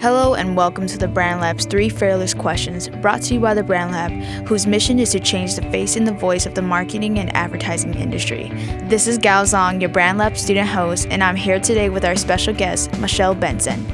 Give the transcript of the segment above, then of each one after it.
Hello and welcome to the Brand Lab's three fearless questions brought to you by the Brand Lab, whose mission is to change the face and the voice of the marketing and advertising industry. This is Gao Zong, your Brand Lab student host, and I'm here today with our special guest, Michelle Benson.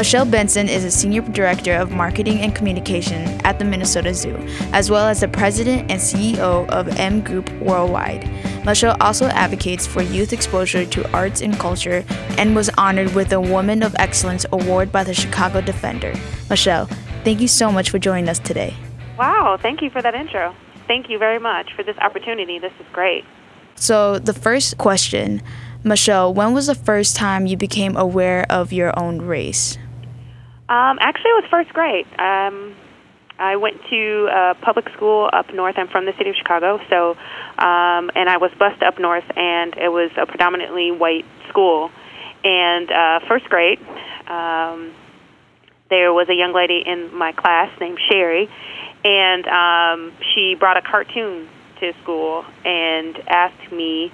Michelle Benson is a Senior Director of Marketing and Communication at the Minnesota Zoo, as well as the President and CEO of M Group Worldwide. Michelle also advocates for youth exposure to arts and culture and was honored with the Woman of Excellence Award by the Chicago Defender. Michelle, thank you so much for joining us today. Wow, thank you for that intro. Thank you very much for this opportunity. This is great. So, the first question, Michelle, when was the first time you became aware of your own race? Um, actually, it was first grade. Um, I went to a public school up north. I'm from the city of Chicago, so um, and I was bused up north, and it was a predominantly white school. And uh, first grade, um, there was a young lady in my class named Sherry, and um, she brought a cartoon to school and asked me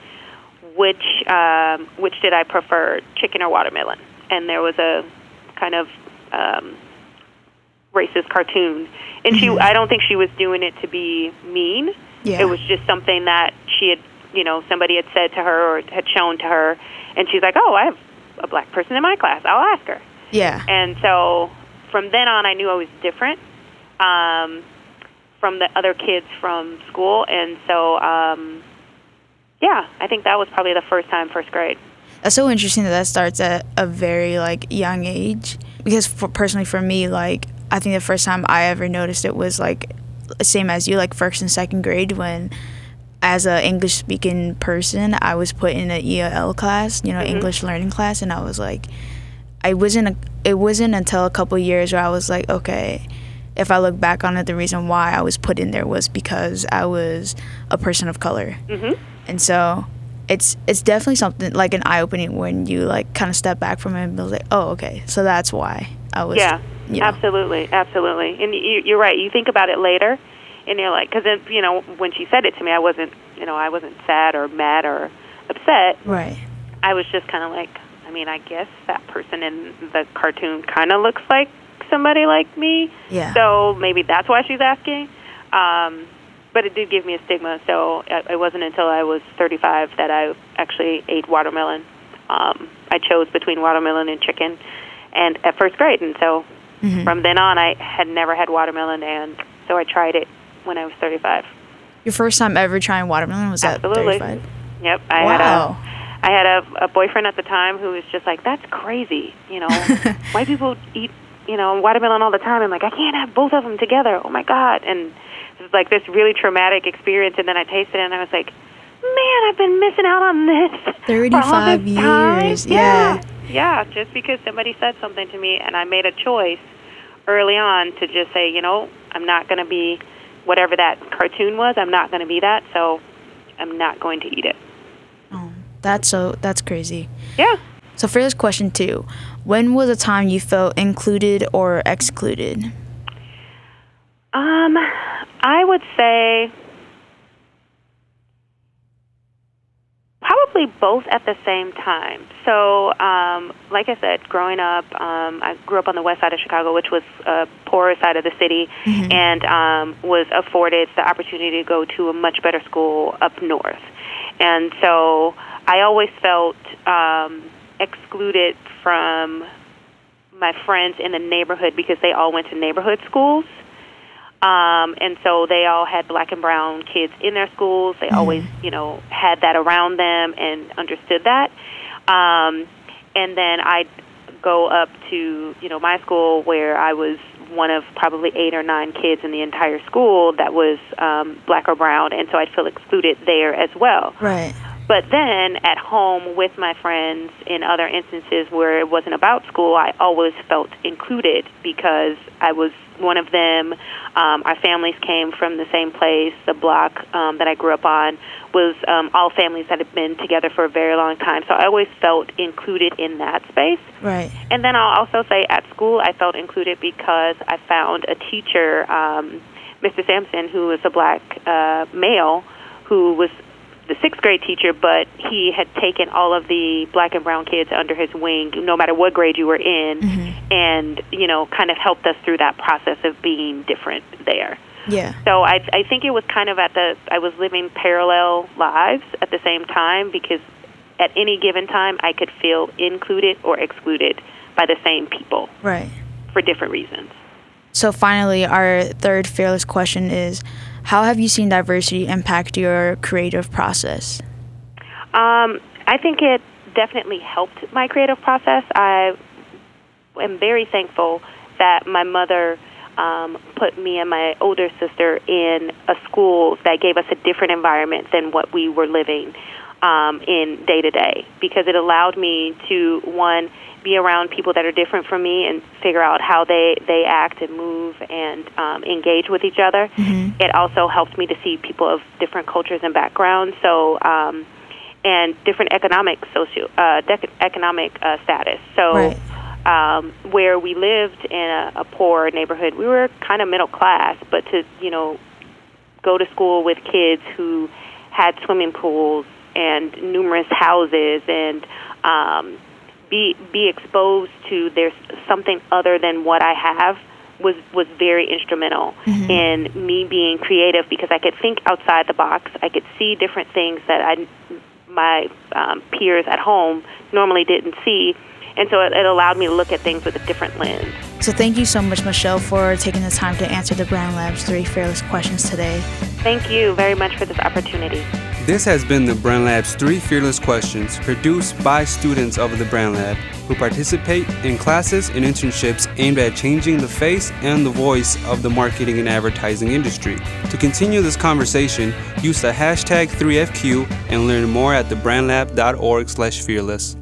which um, which did I prefer, chicken or watermelon. And there was a kind of um, racist cartoon, and she I don't think she was doing it to be mean. Yeah. It was just something that she had, you know, somebody had said to her or had shown to her, and she's like, "Oh, I have a black person in my class. I'll ask her." Yeah. And so from then on, I knew I was different um, from the other kids from school, and so um, yeah, I think that was probably the first time, first grade. That's so interesting that that starts at a very like young age. Because for, personally, for me, like I think the first time I ever noticed it was like same as you, like first and second grade when. As a English speaking person, I was put in an ELL class, you know, English learning class, and I was like, I wasn't. A, it wasn't until a couple years where I was like, okay, if I look back on it, the reason why I was put in there was because I was a person of color, Mm-hmm. and so it's it's definitely something like an eye opening when you like kind of step back from it and be like, oh, okay, so that's why I was. Yeah, you know. absolutely, absolutely. And you, you're right. You think about it later, and you're like, because you know, when she said it to me, I wasn't, you know, I wasn't sad or mad or upset. Right. I was just kind of like, I mean, I guess that person in the cartoon kind of looks like somebody like me. Yeah. So maybe that's why she's asking. Um, but it did give me a stigma. So it it wasn't until I was 35 that I actually ate watermelon. Um, I chose between watermelon and chicken, and at first grade, and so Mhm. from then on, I had never had watermelon, and so I tried it when I was 35. Your first time ever trying watermelon was at Absolutely. 35. Yep, I wow. had a I had a, a boyfriend at the time who was just like, "That's crazy," you know. White people eat, you know, watermelon all the time. I'm like, I can't have both of them together. Oh my god! And was like this really traumatic experience. And then I tasted it, and I was like, Man, I've been missing out on this. for all 35 this years, yeah. yeah, just because somebody said something to me, and I made a choice early on to just say, you know, I'm not going to be whatever that cartoon was. I'm not going to be that. So I'm not going to eat it. Oh, that's so that's crazy. Yeah. So for this question too, when was a time you felt included or excluded? Um, I would say probably both at the same time. So, um, like I said, growing up, um, I grew up on the west side of Chicago, which was a poorer side of the city, and um, was afforded the opportunity to go to a much better school up north. And so I always felt um, excluded from my friends in the neighborhood because they all went to neighborhood schools. Um, and so they all had black and brown kids in their schools. They always, you know, had that around them and understood that. Um, and then I'd go up to, you know, my school where I was one of probably eight or nine kids in the entire school that was um, black or brown, and so I'd feel excluded there as well. Right. But then at home with my friends in other instances where it wasn't about school, I always felt included because I was one of them. Um, our families came from the same place. The block um, that I grew up on was um, all families that had been together for a very long time. So I always felt included in that space. Right. And then I'll also say at school I felt included because I found a teacher, um, Mr. Sampson, who was a black uh, male, who was the sixth grade teacher, but he had taken all of the black and brown kids under his wing, no matter what grade you were in, mm-hmm. and you know, kind of helped us through that process of being different there. Yeah. So I I think it was kind of at the I was living parallel lives at the same time because at any given time I could feel included or excluded by the same people. Right. For different reasons. So finally, our third fearless question is how have you seen diversity impact your creative process? Um, I think it definitely helped my creative process. I am very thankful that my mother um, put me and my older sister in a school that gave us a different environment than what we were living um, in day to day because it allowed me to, one, be around people that are different from me and figure out how they they act and move and um, engage with each other. Mm-hmm. It also helped me to see people of different cultures and backgrounds. So. Um, and different economic socio uh, dec- economic uh, status. So, right. um, where we lived in a, a poor neighborhood, we were kind of middle class. But to you know, go to school with kids who had swimming pools and numerous houses and um, be be exposed to there's something other than what I have was was very instrumental mm-hmm. in me being creative because I could think outside the box. I could see different things that I my um, peers at home normally didn't see, and so it, it allowed me to look at things with a different lens. So thank you so much, Michelle, for taking the time to answer the Brand Lab's three fearless questions today. Thank you very much for this opportunity. This has been the Brand Lab's three fearless questions produced by students of the Brand Lab who participate in classes and internships aimed at changing the face and the voice of the marketing and advertising industry. To continue this conversation, use the hashtag 3FQ and learn more at thebrandlab.org/fearless.